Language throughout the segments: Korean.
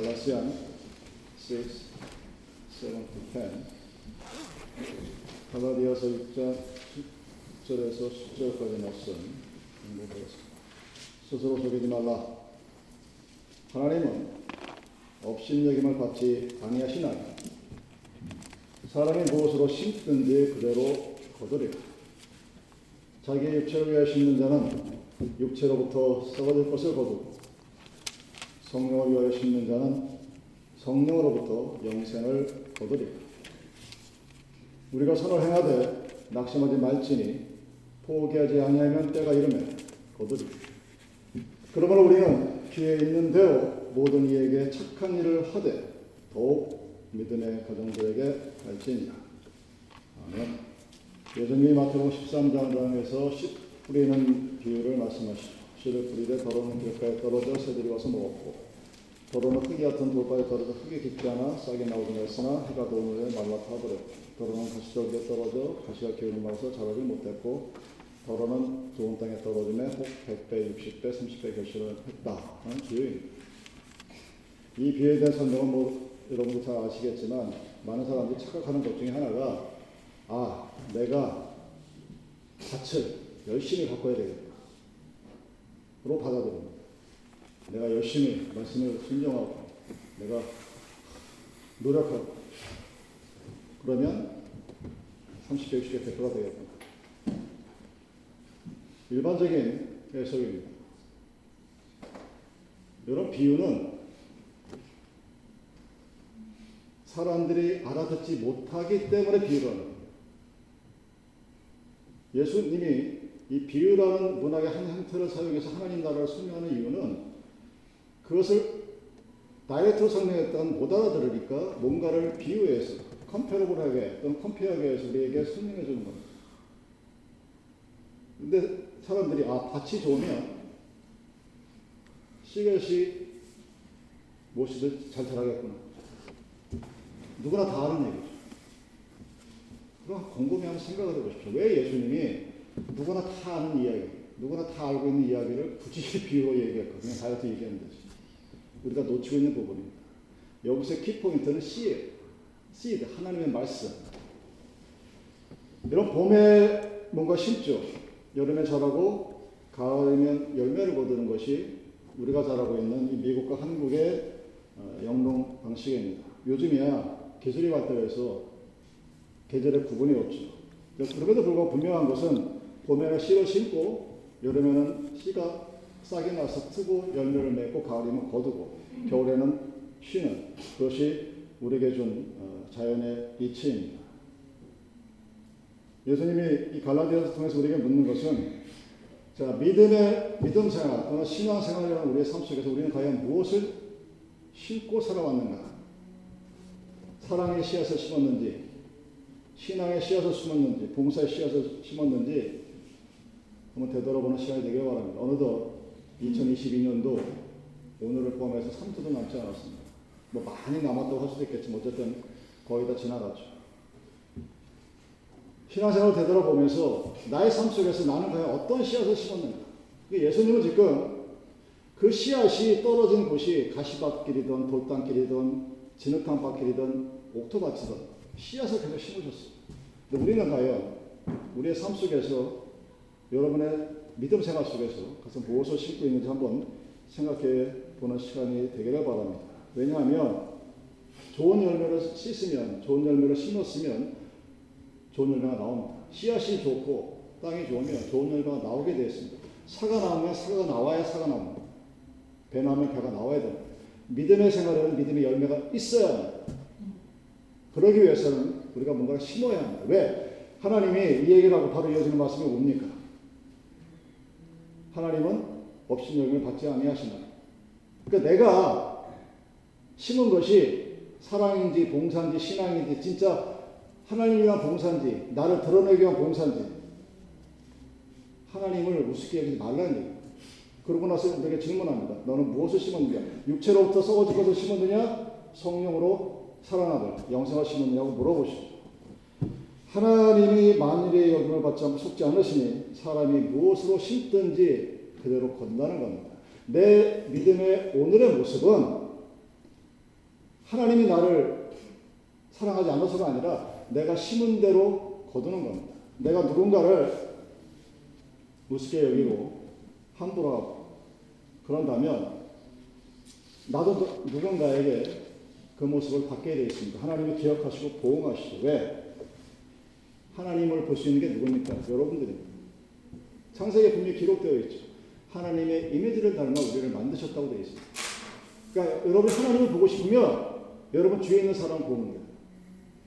갈라시안 6, 7 10 갈라디아서 6장 10절에서 10절까지 말씀 공부하겠습니다. 스스로 속이지 말라. 하나님은 업신여김을 받지 아니하시나니 사람이 무엇으로 심든지 그대로 거두리라. 자기의 육체를 위하여 심는 자는 육체로부터 썩어질 것을 거두고 성령을 위하여 심는 자는 성령으로부터 영생을 거두리라. 우리가 선을 행하되 낙심하지 말지니 포기하지 아니하면 때가 이르매 거두리라. 그러므로 우리는 기회 있는 대로 모든 이에게 착한 일을 하되 더욱 믿음의 가정들에게 갈지니라. 아멘. 예수님이 마태복음 13장에서 씨 뿌리는 비유를 말씀하시죠. 씨를 뿌리되 더러운 길가에 떨어져 새들이 와서 먹었고 더러운 흙이 같은 돌바에 떨어져 흙이 깊지 않아 싹이 나오지 않았으나 해가 도는에 말라 타버렸고 더러운 가시적에 떨어져 가시가 기운을 말아서 자라지 못했고 더러는 좋은 땅에 떨어짐에 혹 100배, 60배, 30배 결실을 했다 하는 비유입니다. 이 비유에 대한 설명은 뭐 여러분도 잘 아시겠지만 많은 사람들이 착각하는 것 중에 하나가 아 내가 밭을 열심히 바꿔야 되겠다. 로 받아들입니다. 내가 열심히 말씀을 순종하고 내가 노력하고 그러면 30개, 60개, 100%가 되겠다. 일반적인 해석입니다. 이런 비유는 사람들이 알아듣지 못하기 때문에 비유를 겁니다. 예수님이 이 비유라는 문학의 한 형태를 사용해서 하나님 나라를 설명하는 이유는 그것을 다이렉트로 설명했던 못 알아들으니까 뭔가를 비유해서 컴페러블하게 또는 컴페어하게 해서 우리에게 설명해 주는 겁니다. 근데 사람들이 아 밭이 좋으면 씨것이 무엇이든 잘 자라겠구나. 누구나 다 아는 얘기죠. 그럼 곰곰이 한번 생각을 해보십시오. 왜 예수님이 누구나 다 아는 이야기, 누구나 다 알고 있는 이야기를 굳이 비유로 얘기했거든요. 다이어트 얘기하는 거지. 우리가 놓치고 있는 부분입니다. 여기서 키포인트는 씨예요. 씨드, 하나님의 말씀. 이런 봄에 뭔가 심죠. 여름에 자라고 가을이면 열매를 거두는 것이 우리가 자라고 있는 미국과 한국의 영농 방식입니다. 요즘이야 계절이 발달해서 계절의 구분이 없죠. 그럼에도 불구하고 분명한 것은 봄에는 씨를 심고 여름에는 씨가 싹이 나서 트고 열매를 맺고 가을이면 거두고 겨울에는 쉬는 그것이 우리에게 준 자연의 이치입니다. 예수님이 이 갈라디아서 통해서 우리에게 묻는 것은 자 믿음의 믿음 생활 또는 신앙 생활이라는 우리의 삶 속에서 우리는 과연 무엇을 심고 살아왔는가? 사랑의 씨앗을 심었는지, 신앙의 씨앗을 심었는지, 봉사의 씨앗을 심었는지 한번 되돌아보는 시간이 되길 바랍니다. 어느덧 2022년도 오늘을 포함해서 3주도 남지 않았습니다. 뭐 많이 남았다고 할 수도 있겠지만 어쨌든 거의 다 지나갔죠. 신앙생활을 되돌아보면서 나의 삶 속에서 나는 과연 어떤 씨앗을 심었는가. 예수님은 지금 그 씨앗이 떨어진 곳이 가시밭길이든 돌담길이든 진흙탕 밭길이든 옥토밭이든 씨앗을 계속 심으셨어요. 근데 우리는 과연 우리의 삶 속에서 여러분의 믿음 생활 속에서 가서 무엇을 심고 있는지 한번 생각해 보는 시간이 되기를 바랍니다. 왜냐하면 좋은 열매를 씻으면 좋은 열매를 심었으면 좋은 열매가 나옵니다. 씨앗이 좋고 땅이 좋으면 좋은 열매가 나오게 되어 있습니다. 사가 나오면 사가 나와야 사가 나옵니다. 배 나오면 배가 나와야 됩니다. 믿음의 생활에는 믿음의 열매가 있어야 합니다. 그러기 위해서는 우리가 뭔가를 심어야 합니다. 왜? 하나님이 이 얘기를 하고 바로 이어지는 말씀이 뭡니까? 하나님은 열매를 받지 아니하시나. 그러니까 내가 심은 것이 사랑인지 봉사인지 신앙인지 진짜 하나님을 위한 봉사인지 나를 드러내기 위한 봉사인지 하나님을 우습게 여기지 말라는 얘기예요. 그러고 나서 우리에게 질문합니다. 너는 무엇을 심었느냐? 육체로부터 썩어질 것을 심었느냐? 성령으로 살아나들 영생을 심었느냐고 물어보시죠. 하나님이 만일의 여김을 받지 않고 속지 않으시니 사람이 무엇으로 심든지 그대로 건다는 겁니다. 내 믿음의 오늘의 모습은 하나님이 나를 사랑하지 않아서가 아니라 내가 심은 대로 거두는 겁니다. 내가 누군가를 우습게 여기고 함부로 하고 그런다면 나도 누군가에게 그 모습을 받게 되어 있습니다. 하나님이 기억하시고 보응하시죠. 왜? 하나님을 볼 수 있는 게 누굽니까? 여러분들입니다. 창세기에 분명히 기록되어 있죠. 하나님의 이미지를 닮아 우리를 만드셨다고 되어 있습니다. 그러니까 여러분 하나님을 보고 싶으면 여러분 주위에 있는 사람 보는 거예요.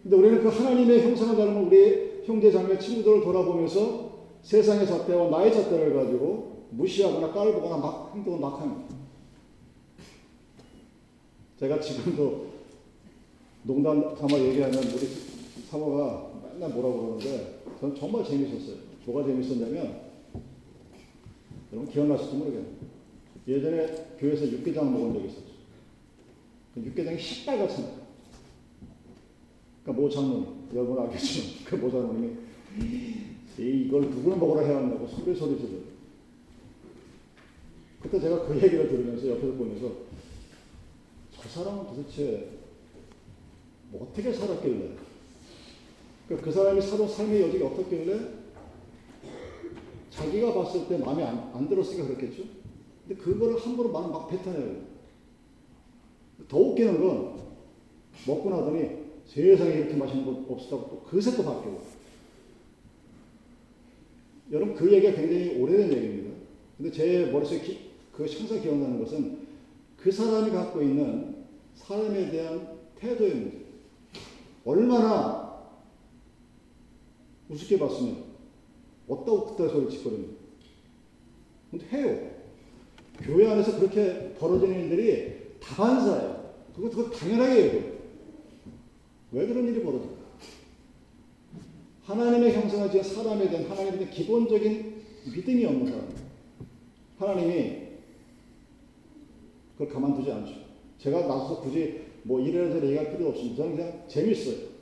근데 우리는 그 하나님의 형상을 닮은 우리 형제 자매 친구들을 돌아보면서 세상의 잣대와 나의 잣대를 가지고 무시하거나 깔보거나 막 행동을 막 합니다. 제가 지금도 농담 삼아 얘기하면 우리 사모가 맨날 뭐라고 그러는데 저는 정말 재밌었어요. 뭐가 재밌었냐면 여러분 기억나실지 모르겠네요. 예전에 교회에서 육개장 먹은 적이 있었죠. 그 육개장이 시뻘겋잖아요. 그러니까 모 장로님, 여러분 알겠지만 그 모 장로님이 이걸 누구를 먹으라 해왔냐고 소리 소리 지르 그때 제가 그 얘기를 들으면서 옆에서 보면서 저 사람은 도대체 뭐 어떻게 살았길래 그, 그 사람이 살던 삶의 여지가 어떻길래 자기가 봤을 때 마음에 안, 안 들었으니까 그렇겠죠. 근데 그거를 함부로 막, 막 뱉어내요. 더 웃기는 건 먹고 나더니 세상에 이렇게 맛있는 거 없었다고 또 그새 또 바뀌고. 여러분 그 얘기가 굉장히 오래된 얘기입니다. 근데 제 머릿속에 기, 그 항상 기억나는 것은 그 사람이 갖고 있는 사람에 대한 태도의 문제. 얼마나 우습게 봤으면 어따고 그따 소리 짓거리는 근데 해요. 교회 안에서 그렇게 벌어지는 일들이 다반사예요. 그거, 그거 당연하게 해요. 왜 그런 일이 벌어질까? 하나님의 형상을 지은 사람에 대한 하나님에 대한 기본적인 믿음이 없는 사람. 하나님이 그걸 가만두지 않죠. 제가 나서서 굳이 뭐 이래저래 얘기할 필요 없습니다. 저는 그냥 재밌어요.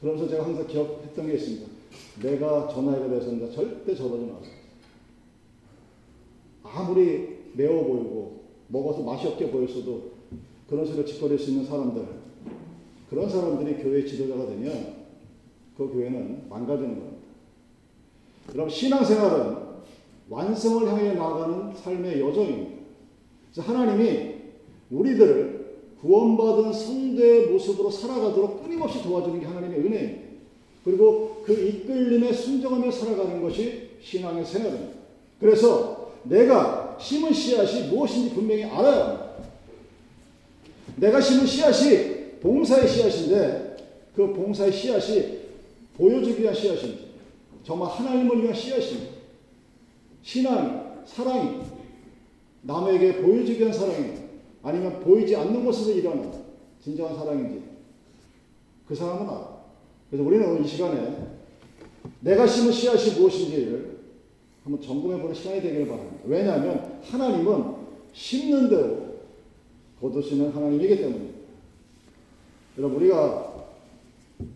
그러면서 제가 항상 기억했던 게 있습니다. 내가 전화에 대해서는 절대 저러지 마세요. 아무리 매워 보이고 먹어서 맛이 없게 보였어도 그런 소리를 짓거릴 수 있는 사람들 그런 사람들이 교회 지도자가 되면 그 교회는 망가지는 겁니다. 여러분 신앙생활은 완성을 향해 나아가는 삶의 여정입니다. 그래서 하나님이 우리들을 구원받은 성도의 모습으로 살아가도록 끊임없이 도와주는 게 하나님의 은혜입니다. 그리고 그 이끌림에 순종하며 살아가는 것이 신앙의 생활입니다. 그래서 내가 심은 씨앗이 무엇인지 분명히 알아야 합니다. 내가 심은 씨앗이 봉사의 씨앗인데 그 봉사의 씨앗이 보여주기 위한 씨앗입니다. 정말 하나님을 위한 씨앗입니다. 신앙, 사랑이 남에게 보여주기 위한 사랑입니다. 아니면 보이지 않는 곳에서 일어나는 진정한 사랑인지 그 사람은 알아. 그래서 우리는 오늘 이 시간에 내가 심은 씨앗이 무엇인지를 한번 점검해 보는 시간이 되기를 바랍니다. 왜냐하면 하나님은 심는 대로 거두시는 하나님이기 때문입니다. 여러분 우리가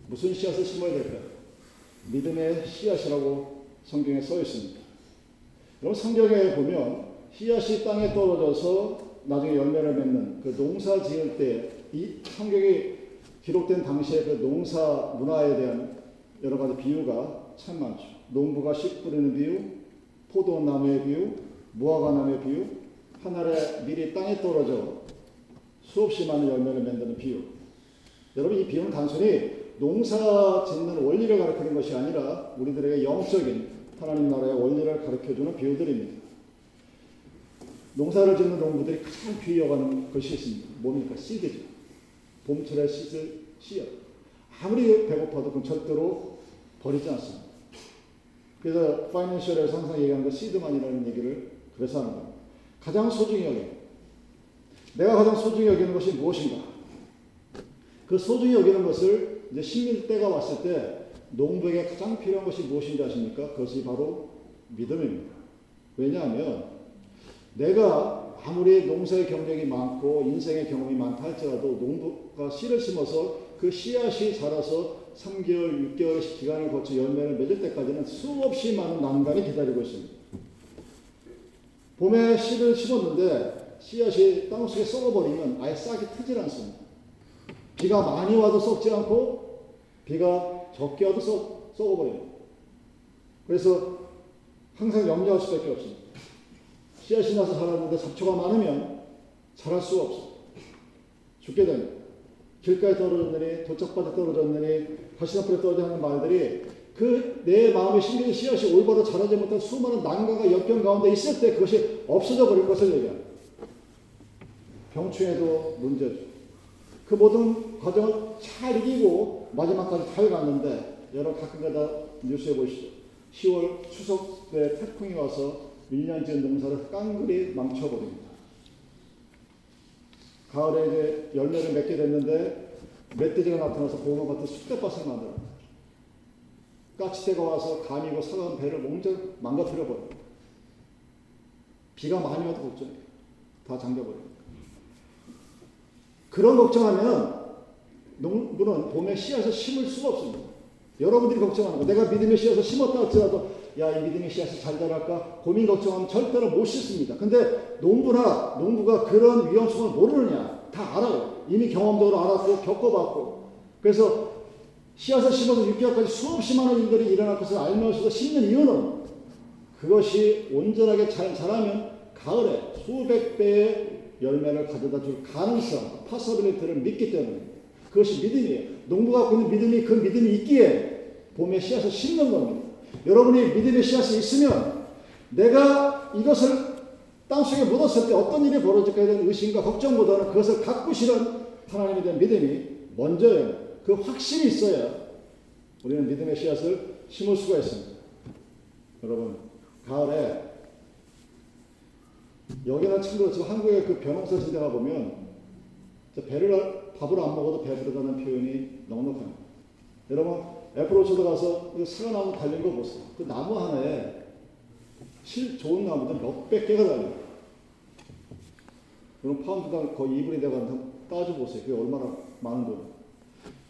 무슨 씨앗을 심어야 될까요? 믿음의 씨앗이라고 성경에 써 있습니다. 여러분 성경에 보면 씨앗이 땅에 떨어져서 나중에 열매를 맺는 그 농사 지을 때 이 성경이 기록된 당시의 그 농사 문화에 대한 여러 가지 비유가 참 많죠. 농부가 씨 뿌리는 비유, 포도나무의 비유, 무화과나무의 비유, 하늘에 밀이 땅에 떨어져 수없이 많은 열매를 맺는 비유. 여러분 이 비유는 단순히 농사 짓는 원리를 가르치는 것이 아니라 우리들에게 영적인 하나님 나라의 원리를 가르쳐주는 비유들입니다. 농사를 짓는 농부들이 가장 여가는 것이 있습니다. 뭡니까? 씨드죠. 봄철에 씨을 씨앗. 아무리 배고파도 그건 절대로 버리지 않습니다. 그래서 파이낸셜에서 항상 얘기하는 거 시드만이라는 얘기를 그래서 하는 겁니다. 가장 소중히 여기는 내가 가장 소중히 여기는 것이 무엇인가? 그 소중히 여기는 것을 이제 심릴 때가 왔을 때 농부에게 가장 필요한 것이 무엇인지 아십니까? 그것이 바로 믿음입니다. 왜냐하면 내가 아무리 농사의 경력이 많고 인생의 경험이 많다 할지라도 농부가 씨를 심어서 그 씨앗이 자라서 3개월, 6개월 기간을 거쳐 열매를 맺을 때까지는 수없이 많은 난관이 기다리고 있습니다. 봄에 씨를 심었는데 씨앗이 땅속에 썩어버리면 아예 싹이 트질 않습니다. 비가 많이 와도 썩지 않고 비가 적게 와도 썩, 썩어버려요. 그래서 항상 염려할 수밖에 없습니다. 씨앗이 나서 자랐는데 잡초가 많으면 자랄 수가 없어. 죽게 됩니다. 길가에 떨어졌느니 도착바닥 떨어졌느니 가시나풀에 떨어져 는 말들이 그 내 마음에 심겨진 씨앗이 올바로 자라지 못한 수많은 난관과 역경 가운데 있을 때 그것이 없어져 버릴 것을 얘기합니다. 병충해도 문제죠. 그 모든 과정을 잘 이기고 마지막까지 잘 갔는데 여러분 가끔가다 뉴스에 보시죠. 10월 추석 때 태풍이 와서 1년 전 농사를 깡그리 망쳐버립니다. 가을에 이제 열매를 맺게 됐는데 멧돼지가 나타나서 고구마 같은 쑥대밭을 만들어. 까치대가 와서 감이고 사과한 배를 몽절 망가뜨려 버려. 비가 많이 와도 걱정해. 다 잠겨버려. 그런 걱정하면 농부는 봄에 씨앗을 심을 수가 없습니다. 여러분들이 걱정하는 거. 내가 믿음의 씨앗을 심었다 할지라도 야, 이 믿음의 씨앗이 잘 자랄까? 고민 걱정하면 절대로 못 심습니다. 근데 농부나 농부가 그런 위험성을 모르느냐? 다 알아요. 이미 경험적으로 알았고 겪어봤고. 그래서 씨앗을 심어서 6개월까지 수없이 많은 일들이 일어날 것을 알면서도 심는 이유는 그것이 온전하게 잘 자라면 가을에 수백 배의 열매를 가져다 줄 가능성, possibility를 믿기 때문에 그것이 믿음이에요. 농부가 갖고 있는 믿음이 그 믿음이 있기에 봄에 씨앗을 심는 겁니다. 여러분이 믿음의 씨앗이 있으면 내가 이것을 땅속에 묻었을 때 어떤 일이 벌어질까에 대한 의심과 걱정보다는 그것을 갖고 실은 하나님에 대한 믿음이 먼저예요. 그 확신이 있어야 우리는 믿음의 씨앗을 심을 수가 있습니다. 여러분, 가을에 여기는 참 그렇지만 한국의 그 변홍사 지대가 보면 배를 밥을 안 먹어도 배부르다는 표현이 넉넉합니다. 여러분 애플로처도 가서 사과나무 달린 거 보세요. 그 나무 하나에 실 좋은 나무들 몇백 개가 달려요. 그럼 파운드당 거의 2분이 되고 따져 보세요. 그게 얼마나 많은 돈.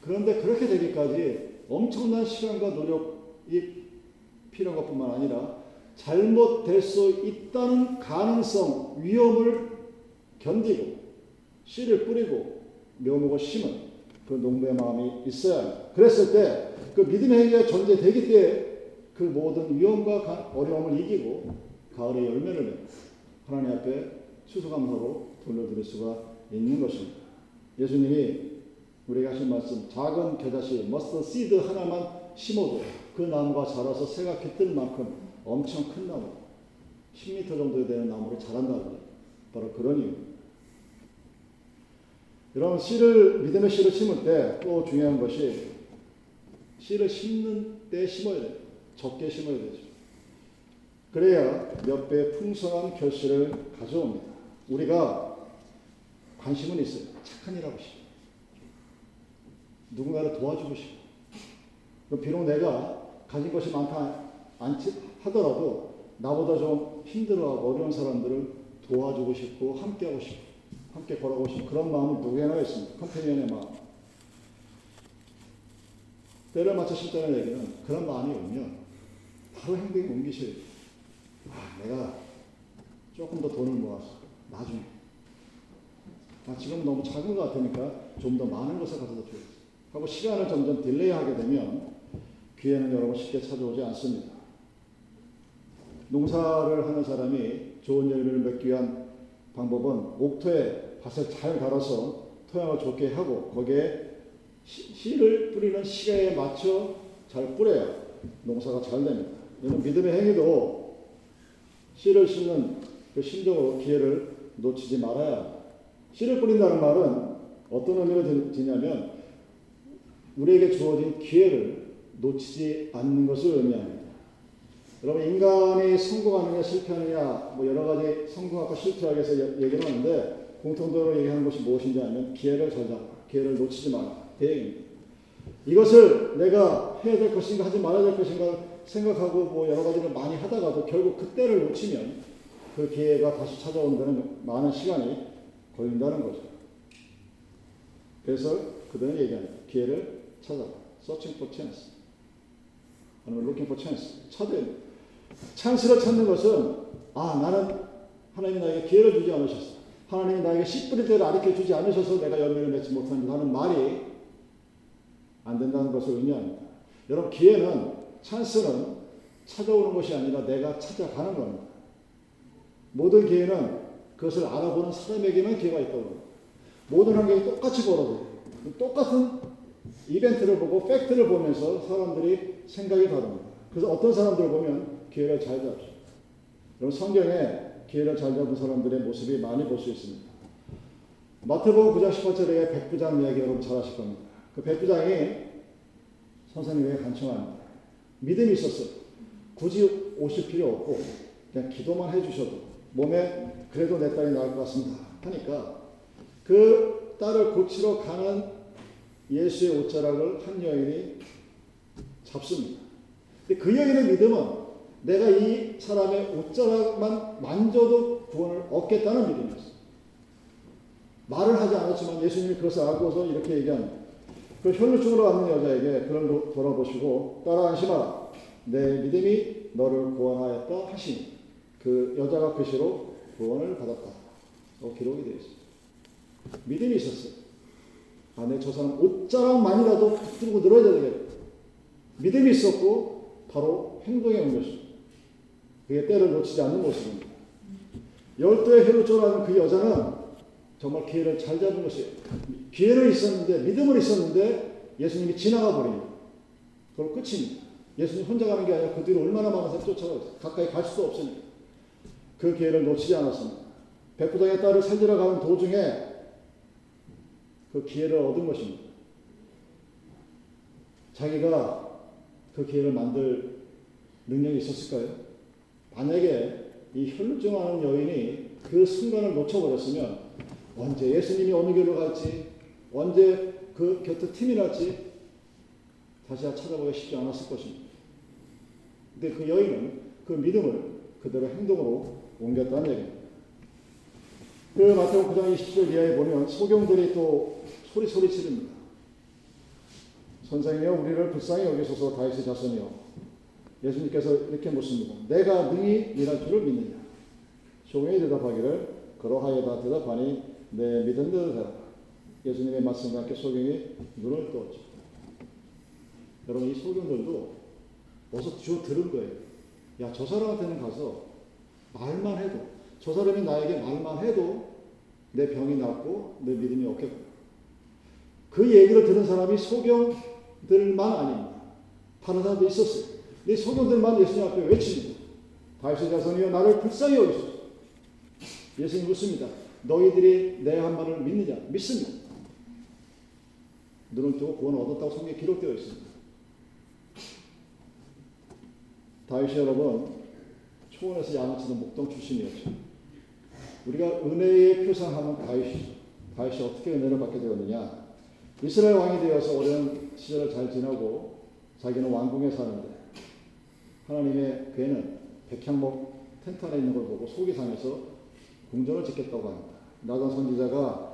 그런데 그렇게 되기까지 엄청난 시간과 노력이 필요한 것 뿐만 아니라 잘못될 수 있다는 가능성, 위험을 견디고 씨를 뿌리고 묘목을 심은 그 농부의 마음이 있어야 합니다. 그랬을 때 그 믿음의 행위가 존재되기 때그 모든 위험과 어려움을 이기고 가을에 열매를 하나님 앞에 추수감사로 돌려드릴 수가 있는 것입니다. 예수님이 우리가 하신 말씀 작은 겨자씨 머스터 시드 하나만 심어도 그 나무가 자라서 새가 깃들 만큼 엄청 큰 나무 10m 정도 되는 나무로 자란다는 거예요. 바로 그런 이유. 여러분 씨를 믿음의 씨를 심을 때 또 중요한 것이 씨를 심는 때 심어야 돼요. 적게 심어야 되죠. 그래야 몇 배 풍성한 결실을 가져옵니다. 우리가 관심은 있어요. 착한 일 하고 싶어. 누군가를 도와주고 싶어. 비록 내가 가진 것이 많다 하더라도 나보다 좀 힘들어하고 어려운 사람들을 도와주고 싶고 함께하고 싶고 함께 걸어가고 싶고 그런 마음은 누구에나 있습니다. 컴패니언의 마음. 때를 맞춰 싶다는 얘기는 그런 마음이 오면 바로 행동에 돼요. 아, 내가 조금 더 돈을 모아서 나중에 아, 지금 너무 작은 것 같으니까 좀 더 많은 것을 가져다 줘야지. 하고 시간을 점점 딜레이하게 되면 기회는 여러분 쉽게 찾아오지 않습니다. 농사를 하는 사람이 좋은 열매를 맺기 위한 방법은 옥토에 밭을 잘 갈아서 토양을 좋게 하고 거기에 씨를 뿌리는 시간에 맞춰 잘 뿌려야 농사가 잘 됩니다. 이런 믿음의 행위도 씨를 심는 그 심정으로 기회를 놓치지 말아야 씨를 뿌린다는 말은 어떤 의미를 지냐면 우리에게 주어진 기회를 놓치지 않는 것을 의미합니다. 여러분 인간이 성공하느냐 실패하느냐 뭐 여러 가지 성공하고 실패하기 위해서 얘기를 하는데 공통적으로 얘기하는 것이 무엇인지 하면 기회를 저자 기회를 놓치지 마라 대행입니다. 이것을 내가 해야 될 것인가 하지 말아야 될 것인가 생각하고 뭐 여러 가지를 많이 하다가도 결국 그때를 놓치면 그 기회가 다시 찾아오는 데는 많은 시간이 걸린다는 거죠. 그래서 그들은 얘기합니다. 기회를 찾아라. Searching for chance. 아니면 looking for chance. 찾아야 돼. 찬스를 찾는 것은 아 나는 하나님 나에게 기회를 주지 않으셨어. 하나님이 나에게 씨 뿌릴 때를 가르쳐 주지 않으셔서 내가 열매를 맺지 못한다 하는 말이 안 된다는 것을 의미합니다. 여러분 기회는 찬스는 찾아오는 것이 아니라 내가 찾아가는 겁니다. 모든 기회는 그것을 알아보는 사람에게만 기회가 있다고 합니다. 모든 환경이 똑같이 벌어져요. 똑같은 이벤트를 보고 팩트를 보면서 사람들이 생각이 다릅니다. 그래서 어떤 사람들을 보면 기회를 잘 잡죠. 여러분 성경에 기회를 잘 잡은 사람들의 모습이 많이 볼 수 있습니다. 마태복음 9장 18절에 백부장 이야기 여러분 잘 아실 겁니다. 그 백부장이 선생님에게 간청합니다. 믿음이 있었어요. 굳이 오실 필요 없고 그냥 기도만 해주셔도 몸에 그래도 내 딸이 나을 것 같습니다. 하니까 그 딸을 고치러 가는 예수의 옷자락을 한 여인이 잡습니다. 근데 그 여인의 믿음은 내가 이 사람의 옷자락만 만져도 구원을 얻겠다는 믿음이었어요. 말을 하지 않았지만 예수님이 그것을 알고서 이렇게 얘기합니다. 그 혈루증으로 왔는 여자에게 그를 돌아보시고 따라 안심하라. 내 믿음이 너를 구원하였다 하시니 그 여자가 그 시로 구원을 받았다. 어, 기록이 되어 있습니다. 믿음이 있었어요. 아, 내저 사람 옷자락만이라도 붙들고 늘어져야 되겠다. 믿음이 있었고 바로 행동에 옮겼습니다. 그게 때를 놓치지 않는 모습입니다. 열두의 혈루증을 그 여자는 정말 기회를 잘 잡은 것이에요. 기회는 있었는데, 믿음은 있었는데, 예수님이 지나가 버립니다. 그럼 끝입니다. 예수님 혼자 가는 게 아니라 그 뒤로 얼마나 많은 사람이 쫓아가요. 가까이 갈 수도 없으니까. 그 기회를 놓치지 않았습니다. 백부장의 딸을 살리러 가는 도중에 그 기회를 얻은 것입니다. 자기가 그 기회를 만들 능력이 있었을까요? 만약에 이 혈루증 하는 여인이 그 순간을 놓쳐버렸으면 언제 예수님이 어느 길로 갈지 언제 그 곁에 팀이 날지 다시 찾아보기 쉽지 않았을 것입니다. 근데 그 여인은 그 믿음을 그대로 행동으로 옮겼다는 얘기입니다. 그 마태복음 9장 20절 이하에 보면 소경들이 또 소리 소리 지릅니다. 선생이여 우리를 불쌍히 여기소서 다윗의 자손이여 예수님께서 이렇게 묻습니다. 내가 능히 일할 줄을 믿느냐? 종이 대답하기를 그러하여다 대답하니 내 믿은 대로 되라. 예수님의 말씀과 함께 소경이 눈을 뜨었죠. 여러분 이 소경들도 어서 주 들은 거예요. 야 저 사람한테는 가서 말만 해도 저 사람이 나에게 말만 해도 내 병이 낫고 내 믿음이 없겠고 그 얘기를 들은 사람이 소경들만 아닙니다. 다른 사람도 있었어요. 이 소경들만 예수님 앞에 외칩니다. 다윗의 자손이여 나를 불쌍히 여기소서. 예수님 묻습니다. 너희들이 내 한 말을 믿느냐? 믿습니다. 눈을 뜨고 구원을 얻었다고 성경에 기록되어 있습니다. 다윗이 여러분 초원에서 양치던 목동 출신이었죠. 우리가 은혜의 표상하는 다윗이죠. 다윗이 어떻게 은혜를 받게 되었느냐? 이스라엘 왕이 되어서 오랜 시절을 잘 지나고 자기는 왕궁에 사는데 하나님의 괴는 백향목 텐트 안에 있는 걸 보고 속이 상해서 궁전을 짓겠다고 합니다. 나단 선지자가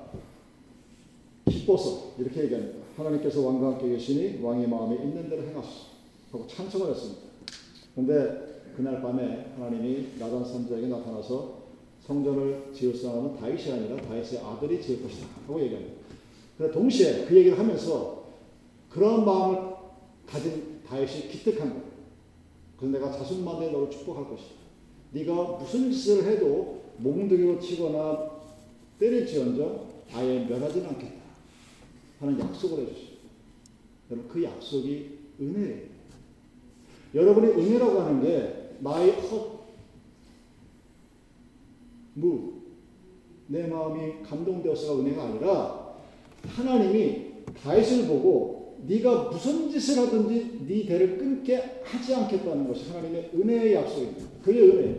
기뻐서 이렇게 얘기합니다. 하나님께서 왕과 함께 계시니 왕의 마음에 있는 대로 행하소서 하고 찬송을 했습니다. 그런데 그날 밤에 하나님이 나단 선지자에게 나타나서 성전을 지을 사람은 다윗이 아니라 다윗의 아들이 지을 것이다 하고 얘기합니다. 그래 동시에 그 얘기를 하면서 그런 마음을 가진 다윗이 기특한 거예요. 그래서 내가 자손만에 너를 축복할 것이다. 네가 무슨 짓을 해도 몽둥이로 치거나 때릴지언정 아예 멸하지는 않겠다. 하는 약속을 해주시죠. 여러분 그 약속이 은혜예요. 여러분이 은혜라고 하는 게 나의 헛, 무, 내 마음이 감동되어서가 은혜가 아니라 하나님이 다윗을 보고 네가 무슨 짓을 하든지 네 대를 끊게 하지 않겠다는 것이 하나님의 은혜의 약속입니다. 그게 은혜예요.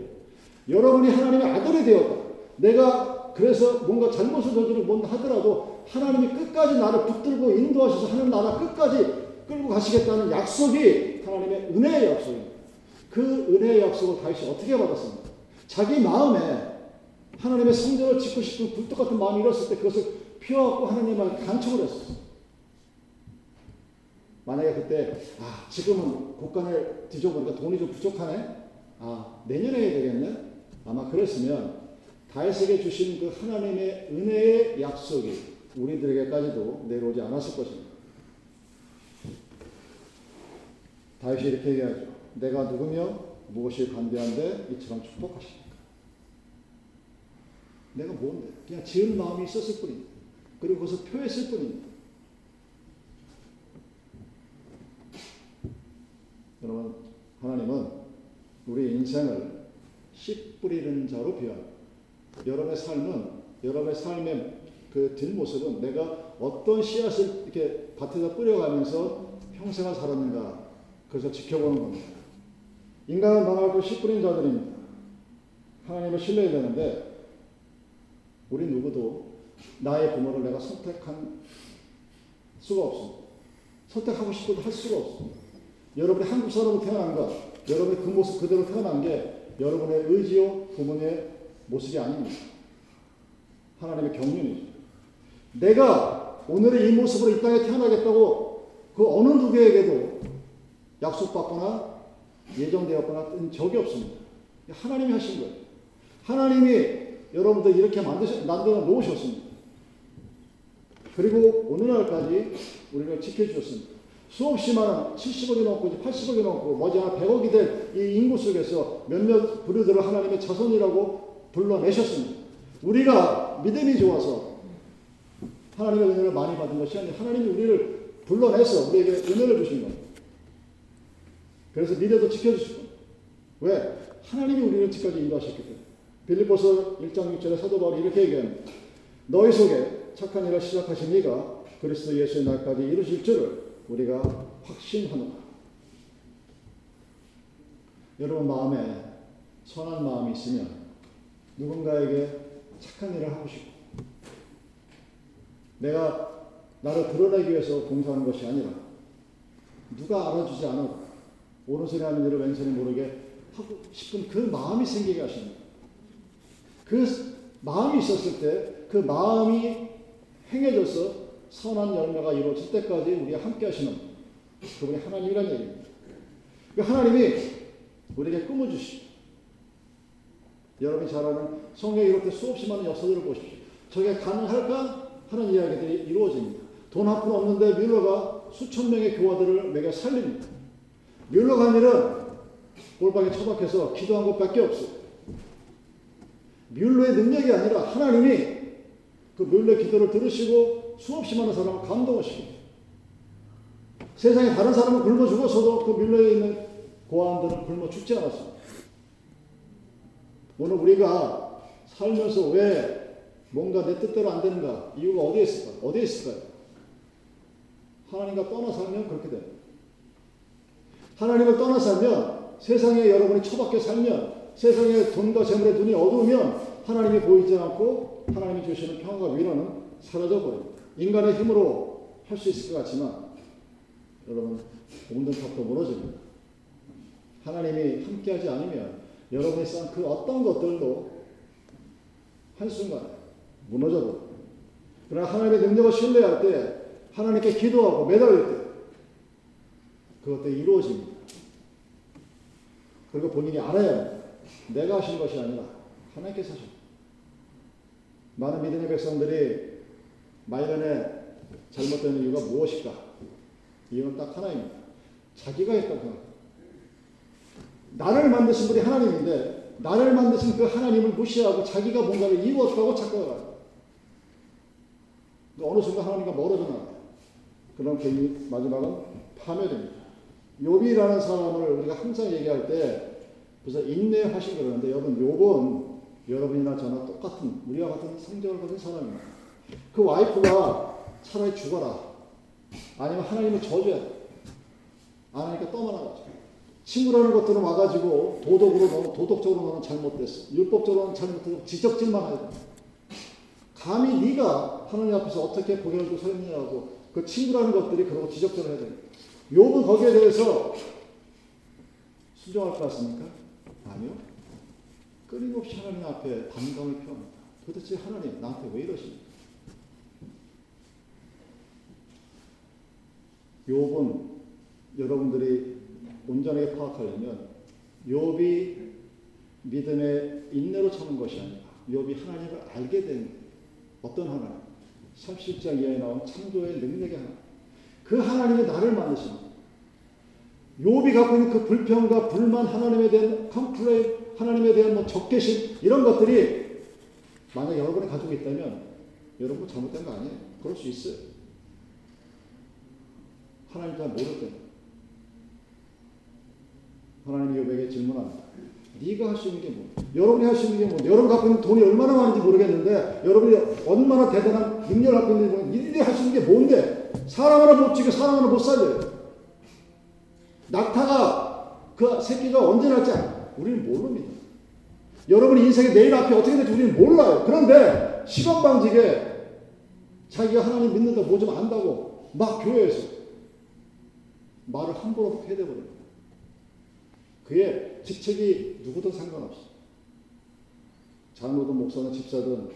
여러분이 하나님의 아들이 되었다. 내가 그래서 뭔가 잘못을 저지르고 뭔가 하더라도 하나님이 끝까지 나를 붙들고 인도하셔서 하는 나라 끝까지 끌고 가시겠다는 약속이 하나님의 은혜의 약속입니다. 그 은혜의 약속을 다윗이 어떻게 받았습니까? 자기 마음에 하나님의 성전을 짓고 싶은 불떡 같은 마음이 일었을 때 그것을 피워갖고 하나님을 간청을 했었어요. 만약에 그때 아 지금은 국간을 뒤져보니까 돈이 좀 부족하네. 아 내년에 해야 되겠네. 아마 그랬으면 다윗에게 주신 그 하나님의 은혜의 약속이 우리들에게까지도 내려오지 않았을 것입니다. 다윗이 이렇게 얘기하죠. 내가 누구며 무엇이 관대한데 이처럼 축복하십니까? 내가 뭔데? 그냥 지은 마음이 있었을 뿐입니다. 그리고 그것을 표했을 뿐입니다. 여러분, 하나님은 우리 인생을 씨 뿌리는 자로 비유합니다. 여러분의 삶은, 여러분의 삶의 그 뒷모습은 내가 어떤 씨앗을 이렇게 밭에다 뿌려가면서 평생을 살았는가, 그래서 지켜보는 겁니다. 인간은 망하고 씨 뿌린 자들입니다. 하나님을 신뢰해야 되는데, 우리 누구도 나의 부모를 내가 선택한 수가 없습니다. 선택하고 싶어도 할 수가 없습니다. 여러분이 한국 사람으로 태어난 것, 여러분이 그 모습 그대로 태어난 게 여러분의 의지요, 부모의 모습이 아닙니다. 하나님의 경륜이죠. 내가 오늘의 이 모습으로 이 땅에 태어나겠다고 그 어느 누구에게도 약속받거나 예정되었거나 뜬 적이 없습니다. 하나님이 하신 거예요. 하나님이 여러분들 이렇게 만들어 놓으셨습니다. 그리고 오늘날까지 우리를 지켜주셨습니다. 수없이 많은 70억이 넘고 80억이 넘고 머지않아 100억이 될 이 인구 속에서 몇몇 부류들을 하나님의 자손이라고 불러내셨습니다. 우리가 믿음이 좋아서 하나님의 은혜를 많이 받은 것이 아니라 하나님이 우리를 불러내서 우리에게 은혜를 주신 겁니다. 그래서 미래도 지켜주시고 왜? 하나님이 우리를 지금까지 인도하셨기 때문에 빌립보서 1장 6절에 사도 바울이 이렇게 얘기합니다. 너희 속에 착한 일을 시작하신 이가 그리스도 예수의 날까지 이루실 줄을 우리가 확신하노라. 여러분 마음에 선한 마음이 있으면 누군가에게 착한 일을 하고 싶고 내가 나를 드러내기 위해서 봉사하는 것이 아니라 누가 알아주지 않아도 오른손에 하는 일을 왼손에 모르게 하고 싶은 그 마음이 생기게 하십니다. 그 마음이 있었을 때 그 마음이 행해져서 선한 열매가 이루어질 때까지 우리가 함께 하시는 그분이 하나님이라는 얘기입니다. 그 하나님이 우리에게 꿈을 주시고 여러분이 잘 아는 성경에 이렇게 수없이 많은 역사들을 보십시오. 저게 가능할까 하는 이야기들이 이루어집니다. 돈 한 푼 없는데 뮬러가 수천 명의 교화들을 매겨 살립니다. 뮬러가 한 일은 골방에 처박혀서 기도한 것밖에 없어요. 뮬러의 능력이 아니라 하나님이 그 뮬러의 기도를 들으시고 수없이 많은 사람을 감동을 시킵니다. 세상에 다른 사람은 굶어 죽었어도 그 뮬러에 있는 고아원들은 굶어 죽지 않았습니다. 오늘 우리가 살면서 왜 뭔가 내 뜻대로 안 되는가? 이유가 어디에 있을까? 어디에 있을까요? 하나님과 떠나 살면 그렇게 됩니다. 하나님을 떠나 살면 세상에 여러분이 처박혀 살면 세상에 돈과 재물에 눈이 어두우면 하나님이 보이지 않고 하나님이 주시는 평화가 위로는 사라져 버립니다. 인간의 힘으로 할 수 있을 것 같지만 여러분 모든 탑도 무너집니다. 하나님이 함께하지 않으면 여러분이 쌓은 그 어떤 것들도 한순간 무너져 버립니다. 그러나 하나님의 능력을 신뢰할 때 하나님께 기도하고 매달릴 때 그것들이 이루어집니다. 그리고 본인이 알아야 합니다. 내가 하신 것이 아니라 하나님께서 하신 많은 믿음의 백성들이 말년에 잘못되는 이유가 무엇일까? 이유는 딱 하나입니다. 자기가 했다고 생각합니다. 나를 만드신 분이 하나님인데 나를 만드신 그 하나님을 무시하고 자기가 뭔가를 이루었다고 착각해요. 어느 순간 하나님과 멀어져 나가요. 그럼 괜히 마지막은 파멸됩니다. 욥이라는 사람을 우리가 항상 얘기할 때 그래서 인내하신 그러는데 여러분 욥은 여러분이나 저나 똑같은 우리와 같은 성격을 가진 사람입니다. 그 와이프가 차라리 죽어라 아니면 하나님을 저주해 안 하니까 떠나가지고 친구라는 것들은 와가지고 도덕으로 너는 도덕적으로 너는 잘못됐어 율법적으로는 잘못했고 지적질만 하고 감히 네가 하나님 앞에서 어떻게 서 있느냐고 그 친구라는 것들이 그러고 지적질을 해야 됩니다. 욥은 거기에 대해서 순종할 것 같습니까? 아니요. 끊임없이 하나님 앞에 담감을 표합니다. 도대체 하나님 나한테 왜 이러십니까? 욥은 여러분들이 온전하게 파악하려면 욥이 믿음의 인내로 참은 것이 아니라 욥이 하나님을 알게 된. 어떤 하나님? 37장 이하에 나온 창조의 능력의 하나님. 그 하나님이 나를 만드신. 욥이 갖고 있는 그 불평과 불만 하나님에 대한 complain 하나님에 대한 뭐 적개심 이런 것들이 만약 여러분이 가지고 있다면 여러분 잘못된 거 아니에요. 그럴 수 있어요. 하나님 잘 모를 때 하나님이 욥에게 질문합니다. 네가 할 수 있는 게 뭐? 여러분이 할 수 있는 게 뭐? 여러분 갖고 있는 돈이 얼마나 많은지 모르겠는데 여러분이 얼마나 대단한 능력을 갖고 있는지 모르겠는데 니들이 할 수 있는 게 뭔데? 사람 하나 못 죽여 사람 하나 못 살려요. 낙타가 그 새끼가 언제 날지 우리는 모릅니다. 여러분의 인생의 내일 앞이 어떻게 될지 우리는 몰라요. 그런데 시건방지게 자기가 하나님 믿는다 뭐 좀 안다고 막 교회에서 말을 함부로 해대버려요. 그의 직책이 누구든 상관없어. 장로든 목사든 집사든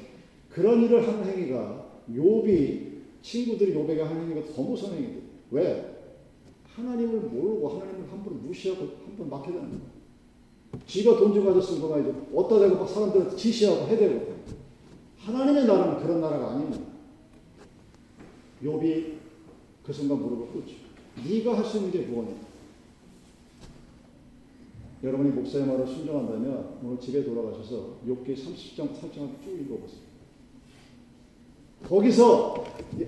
그런 일을 하는 행위가 욥이 친구들이 욥에게 하는 행위가 더 무서운 행위예요. 왜? 하나님을 모르고 하나님을 함부로 무시하고 함부로 막해대는 거예요. 지가 돈 주고 가졌으면 그만 이제 어디다 대고 막 사람들한테 지시하고 해대고 하나님의 나라는 그런 나라가 아닙니다. 욥이 그 순간 무릎을 꿇죠. 네가 할 수 있는 게 무엇이냐? 여러분이 목사의 말을 순종한다면 오늘 집에 돌아가셔서 욥기 30장 8장을 쭉 읽어보세요. 거기서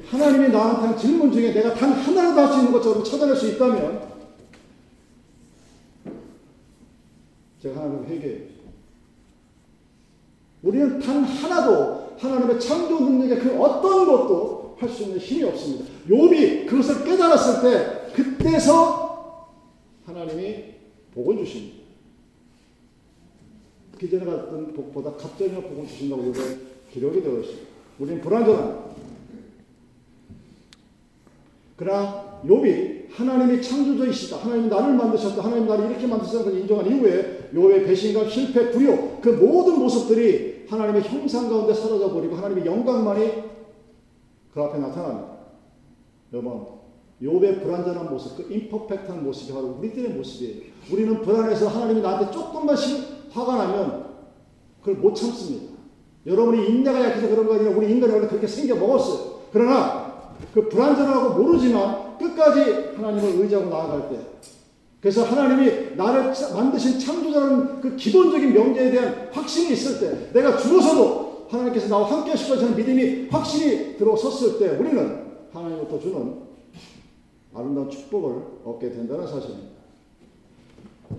하나님이 나한테 한 질문 중에 내가 단 하나라도 할 수 있는 것처럼 찾아낼 수 있다면 제가 하나님 회개해요. 우리는 단 하나도 하나님의 창조 능력의 그 어떤 것도 할 수 있는 힘이 없습니다. 욥이 그것을 깨달았을 때 그때서 하나님이 복을 주십니다. 기존에 갔던 복보다 갑자기 복을 주신다고 이게 기록이 되어 있습니다. 우리는 불안전합니다. 그러나 욥이 하나님이 창조주이시다. 하나님 나를 만드셨다. 하나님 나를 이렇게 만드셨다는 걸 인정한 이후에 욥의 배신감, 실패, 불효 그 모든 모습들이 하나님의 형상 가운데 사라져 버리고 하나님의 영광만이 그 앞에 나타납니다. 여러분, 욥의 불안전한 모습, 그 임퍼펙트한 모습이 바로 우리들의 모습이에요. 우리는 불안해서 하나님이 나한테 조금만 화가 나면 그걸 못 참습니다. 여러분이 인내가 약해서 그런 거 아니라 우리 인간이 원래 그렇게 생겨 먹었어요. 그러나 그 불안전하고 모르지만 끝까지 하나님을 의지하고 나아갈 때 그래서 하나님이 나를 만드신 창조자라는 그 기본적인 명제에 대한 확신이 있을 때 내가 죽어서도 하나님께서 나와 함께 하실 것이라는 믿음이 확실히 들어섰을 때 우리는 하나님부터 주는 아름다운 축복을 얻게 된다는 사실입니다.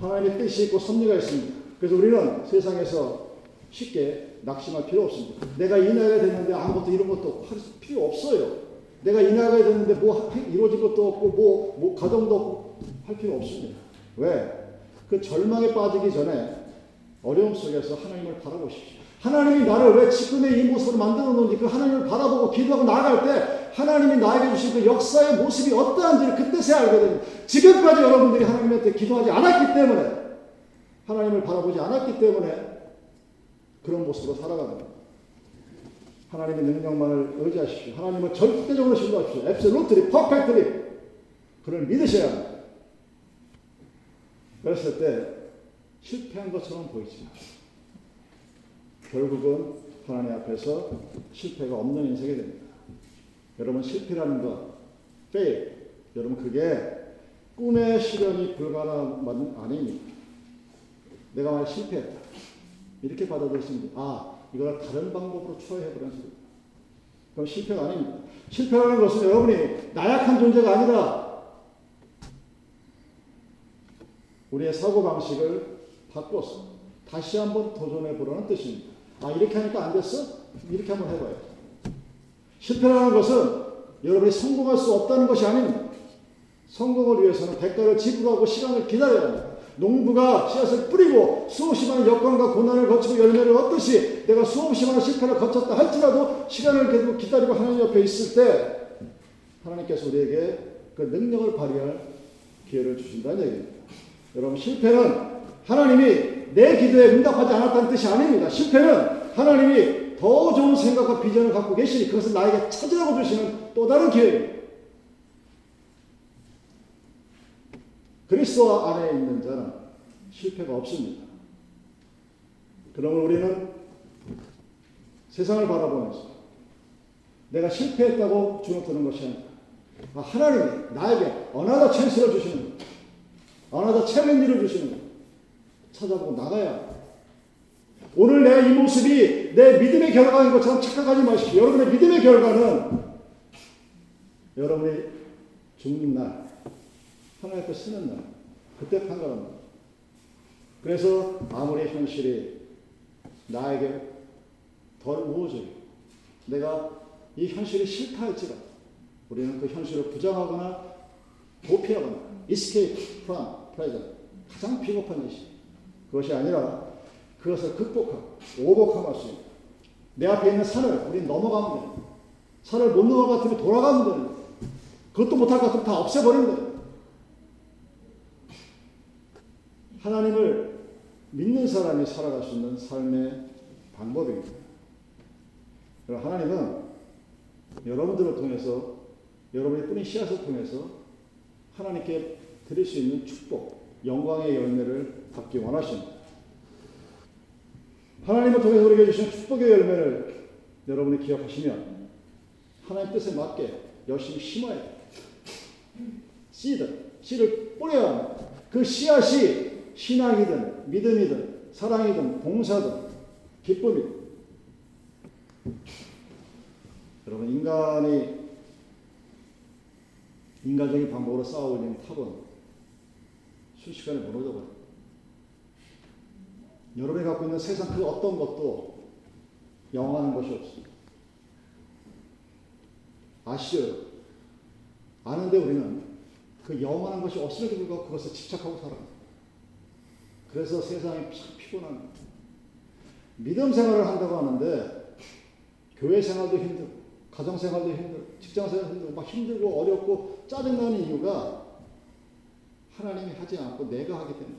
하나님의 뜻이 있고 섭리가 있습니다. 그래서 우리는 세상에서 쉽게 낙심할 필요 없습니다. 내가 이 나이가 됐는데 아무것도 이런 것도 할 필요 없어요. 내가 이 나이가 됐는데 뭐 이루어진 것도 없고 뭐, 뭐 가정도 없고 할 필요 없습니다. 왜? 그 절망에 빠지기 전에 어려움 속에서 하나님을 바라보십시오. 하나님이 나를 왜 지금의 이 모습으로 만들어 놓은지 그 하나님을 바라보고 기도하고 나아갈 때 하나님이 나에게 주신 그 역사의 모습이 어떠한지를 그때서야 알게 됩니다. 지금까지 여러분들이 하나님한테 기도하지 않았기 때문에 하나님을 바라보지 않았기 때문에 그런 모습으로 살아가는 겁니다. 하나님의 능력만을 의지하십시오. 하나님을 절대적으로 신뢰하십시오. 앱솔루트리, 퍼펙트리. 그를 믿으셔야 합니다. 그랬을 때 실패한 것처럼 보이지만 결국은 하나님 앞에서 실패가 없는 인생이 됩니다. 여러분 실패라는 것, fail, 여러분 그게 꿈의 실현이 불가능한 건 아닙니다. 내가 말 실패했다. 이렇게 받아들이시면 아, 이걸 다른 방법으로 추해해보라는 소리. 그럼 실패가 아닙니다. 실패라는 것은 여러분이 나약한 존재가 아니라 우리의 사고방식을 바꿔서 다시 한번 도전해보라는 뜻입니다. 아, 이렇게 하니까 안 됐어? 이렇게 한번 해봐요. 실패라는 것은 여러분이 성공할 수 없다는 것이 아닙니다. 성공을 위해서는 대가를 지불하고 시간을 기다려야 합니다. 농부가 씨앗을 뿌리고 수없이 많은 역광과 고난을 거치고 열매를 얻듯이 내가 수없이 많은 실패를 거쳤다 할지라도 시간을 계속 기다리고 하나님 옆에 있을 때 하나님께서 우리에게 그 능력을 발휘할 기회를 주신다는 얘기입니다. 여러분 실패는 하나님이 내 기도에 응답하지 않았다는 뜻이 아닙니다. 실패는 하나님이 더 좋은 생각과 비전을 갖고 계시니 그것을 나에게 찾으라고 주시는 또 다른 기회입니다. 그리스도 안에 있는 자는 실패가 없습니다. 그러면 우리는 세상을 바라보면서 내가 실패했다고 주눅드는 것이 아니라 아, 하나님이 나에게 another chance를 주시는 것, another challenge를 주시는 것 찾아보고 나가야 합니다. 오늘 내 이 모습이 내 믿음의 결과인 것처럼 착각하지 마십시오. 여러분의 믿음의 결과는 여러분이 죽는 날, 하나님 앞에 서는 날, 그때 판가릅니다. 그래서 아무리 현실이 나에게 덜 우호적이고 내가 이 현실이 싫다 할지라도 우리는 그 현실을 부정하거나 도피하거나 escape from present 가장 비겁한 짓이 그것이 아니라 그것을 극복하고 오복할 수 있는 내 앞에 있는 산을 우리 넘어가면 됩니다. 산을 못 같으면 돌아가면 됩니다. 그것도 못할 것 같으면 다 없애버리면 됩니다. 하나님을 믿는 사람이 살아갈 수 있는 삶의 방법입니다. 하나님은 여러분들을 통해서 여러분의 뿌린 씨앗을 통해서 하나님께 드릴 수 있는 축복, 영광의 열매를 받기 원하십니다. 하나님을 통해서 우리에게 주신 축복의 열매를 여러분이 기억하시면 하나님 뜻에 맞게 열심히 심어야 돼요. 씨들, 씨를 뿌려야 합니다. 그 씨앗이 신앙이든 믿음이든 사랑이든 봉사든 기쁨이든 여러분 인간이 인간적인 방법으로 싸우는 탑은 순식간에 무너져 버려요. 여러분이 갖고 있는 세상 그 어떤 것도 영원한 것이 없습니다. 아시죠? 아는데 우리는 그 영원한 것이 없음에도 불구하고 그것에 집착하고 살아갑니다. 그래서 세상이 참 피곤합니다. 믿음 생활을 한다고 하는데 교회 생활도 힘들고 가정 생활도 힘들고 직장 생활도 힘들고 막 힘들고 어렵고 짜증나는 이유가 하나님이 하지 않고 내가 하기 때문에.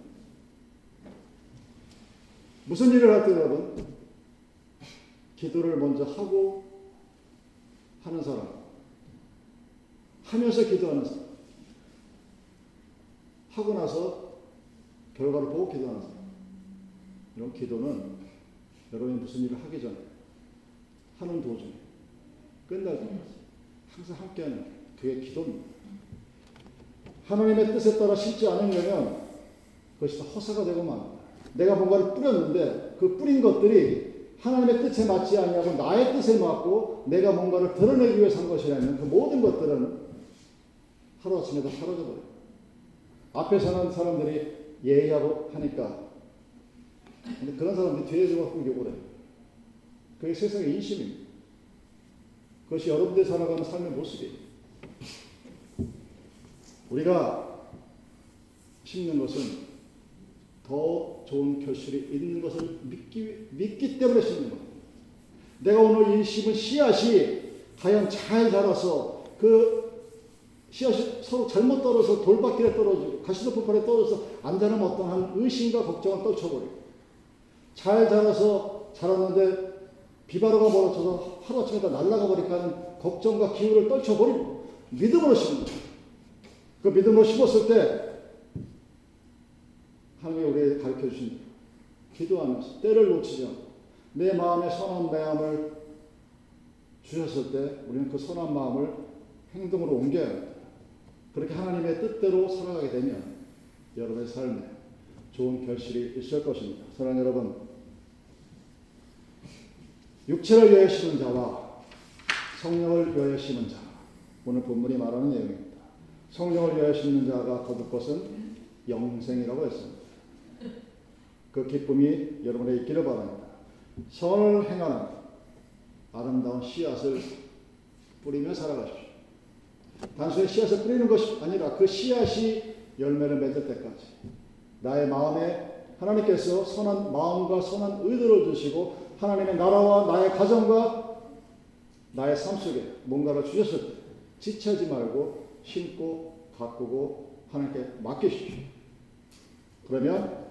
무슨 일을 할 때 여러분? 기도를 먼저 하고 하는 사람. 하면서 기도하는 사람. 하고 나서 결과를 보고 기도하는 사람 이런 기도는 여러분이 무슨 일을 하기 전에 하는 도중에 끝날 때까지 항상 함께하는 그게 기도입니다. 하나님의 뜻에 따라 심지 않으려면 그것이 다 허사가 되고 만 내가 뭔가를 뿌렸는데 그 뿌린 것들이 하나님의 뜻에 맞지 않냐고 나의 뜻에 맞고 내가 뭔가를 드러내기 위해서 한 것이라면 그 모든 것들은 하루아침에 다 사라져버려요. 앞에 서는 사람들이 예의하고 하니까 근데 그런 사람들이 뒤에서 갖고 욕을 해요. 그게 세상의 인심입니다. 그것이 여러분들이 살아가는 삶의 모습이에요. 우리가 심는 것은 더 좋은 결실이 있는 것을 믿기, 믿기 때문에 심는 겁니다. 내가 오늘 이 심은 씨앗이 과연 잘 자라서 그 씨앗이 서로 잘못 떨어서 돌바퀴에 떨어지고 가시덤불판에 떨어져서 안 자라면 어떠한 의심과 걱정을 떨쳐버리고 잘 자라서 자랐는데 비바로가 몰아쳐서 하루아침에 다 날아가 하는 걱정과 기울을 떨쳐버리고 믿음으로 심는 그 믿음으로 심었을 때 하나님이 우리에게 가르쳐 주신 기도하면서 때를 놓치지 않고 내 마음에 선한 마음을 주셨을 때 우리는 그 선한 마음을 행동으로 옮겨야 합니다. 그렇게 하나님의 뜻대로 살아가게 되면 여러분의 삶에 좋은 결실이 있을 것입니다. 사랑하는 여러분, 육체를 심은 자와 성령을 심은 자. 오늘 본문이 말하는 내용입니다. 성령을 심는 자가 거둘 것은 영생이라고 했습니다. 그 기쁨이 여러분에 있기를 바랍니다. 선을 행하는 아름다운 씨앗을 뿌리며 살아가십시오. 단순히 씨앗을 뿌리는 것이 아니라 그 씨앗이 열매를 맺을 때까지 나의 마음에 하나님께서 선한 마음과 선한 의도를 주시고 하나님의 나라와 나의 가정과 나의 삶 속에 뭔가를 주셨을 때 지체하지 말고 심고 가꾸고 하나님께 맡기십시오. 그러면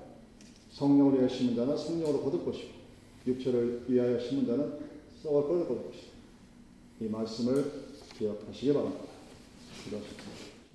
성령을 위하여 심은 자는 성령으로 거둘 것이고 육체를 위하여 심은 자는 썩을 거둘 것이다. 이 말씀을 기억하시기 바랍니다. 기도하십시오.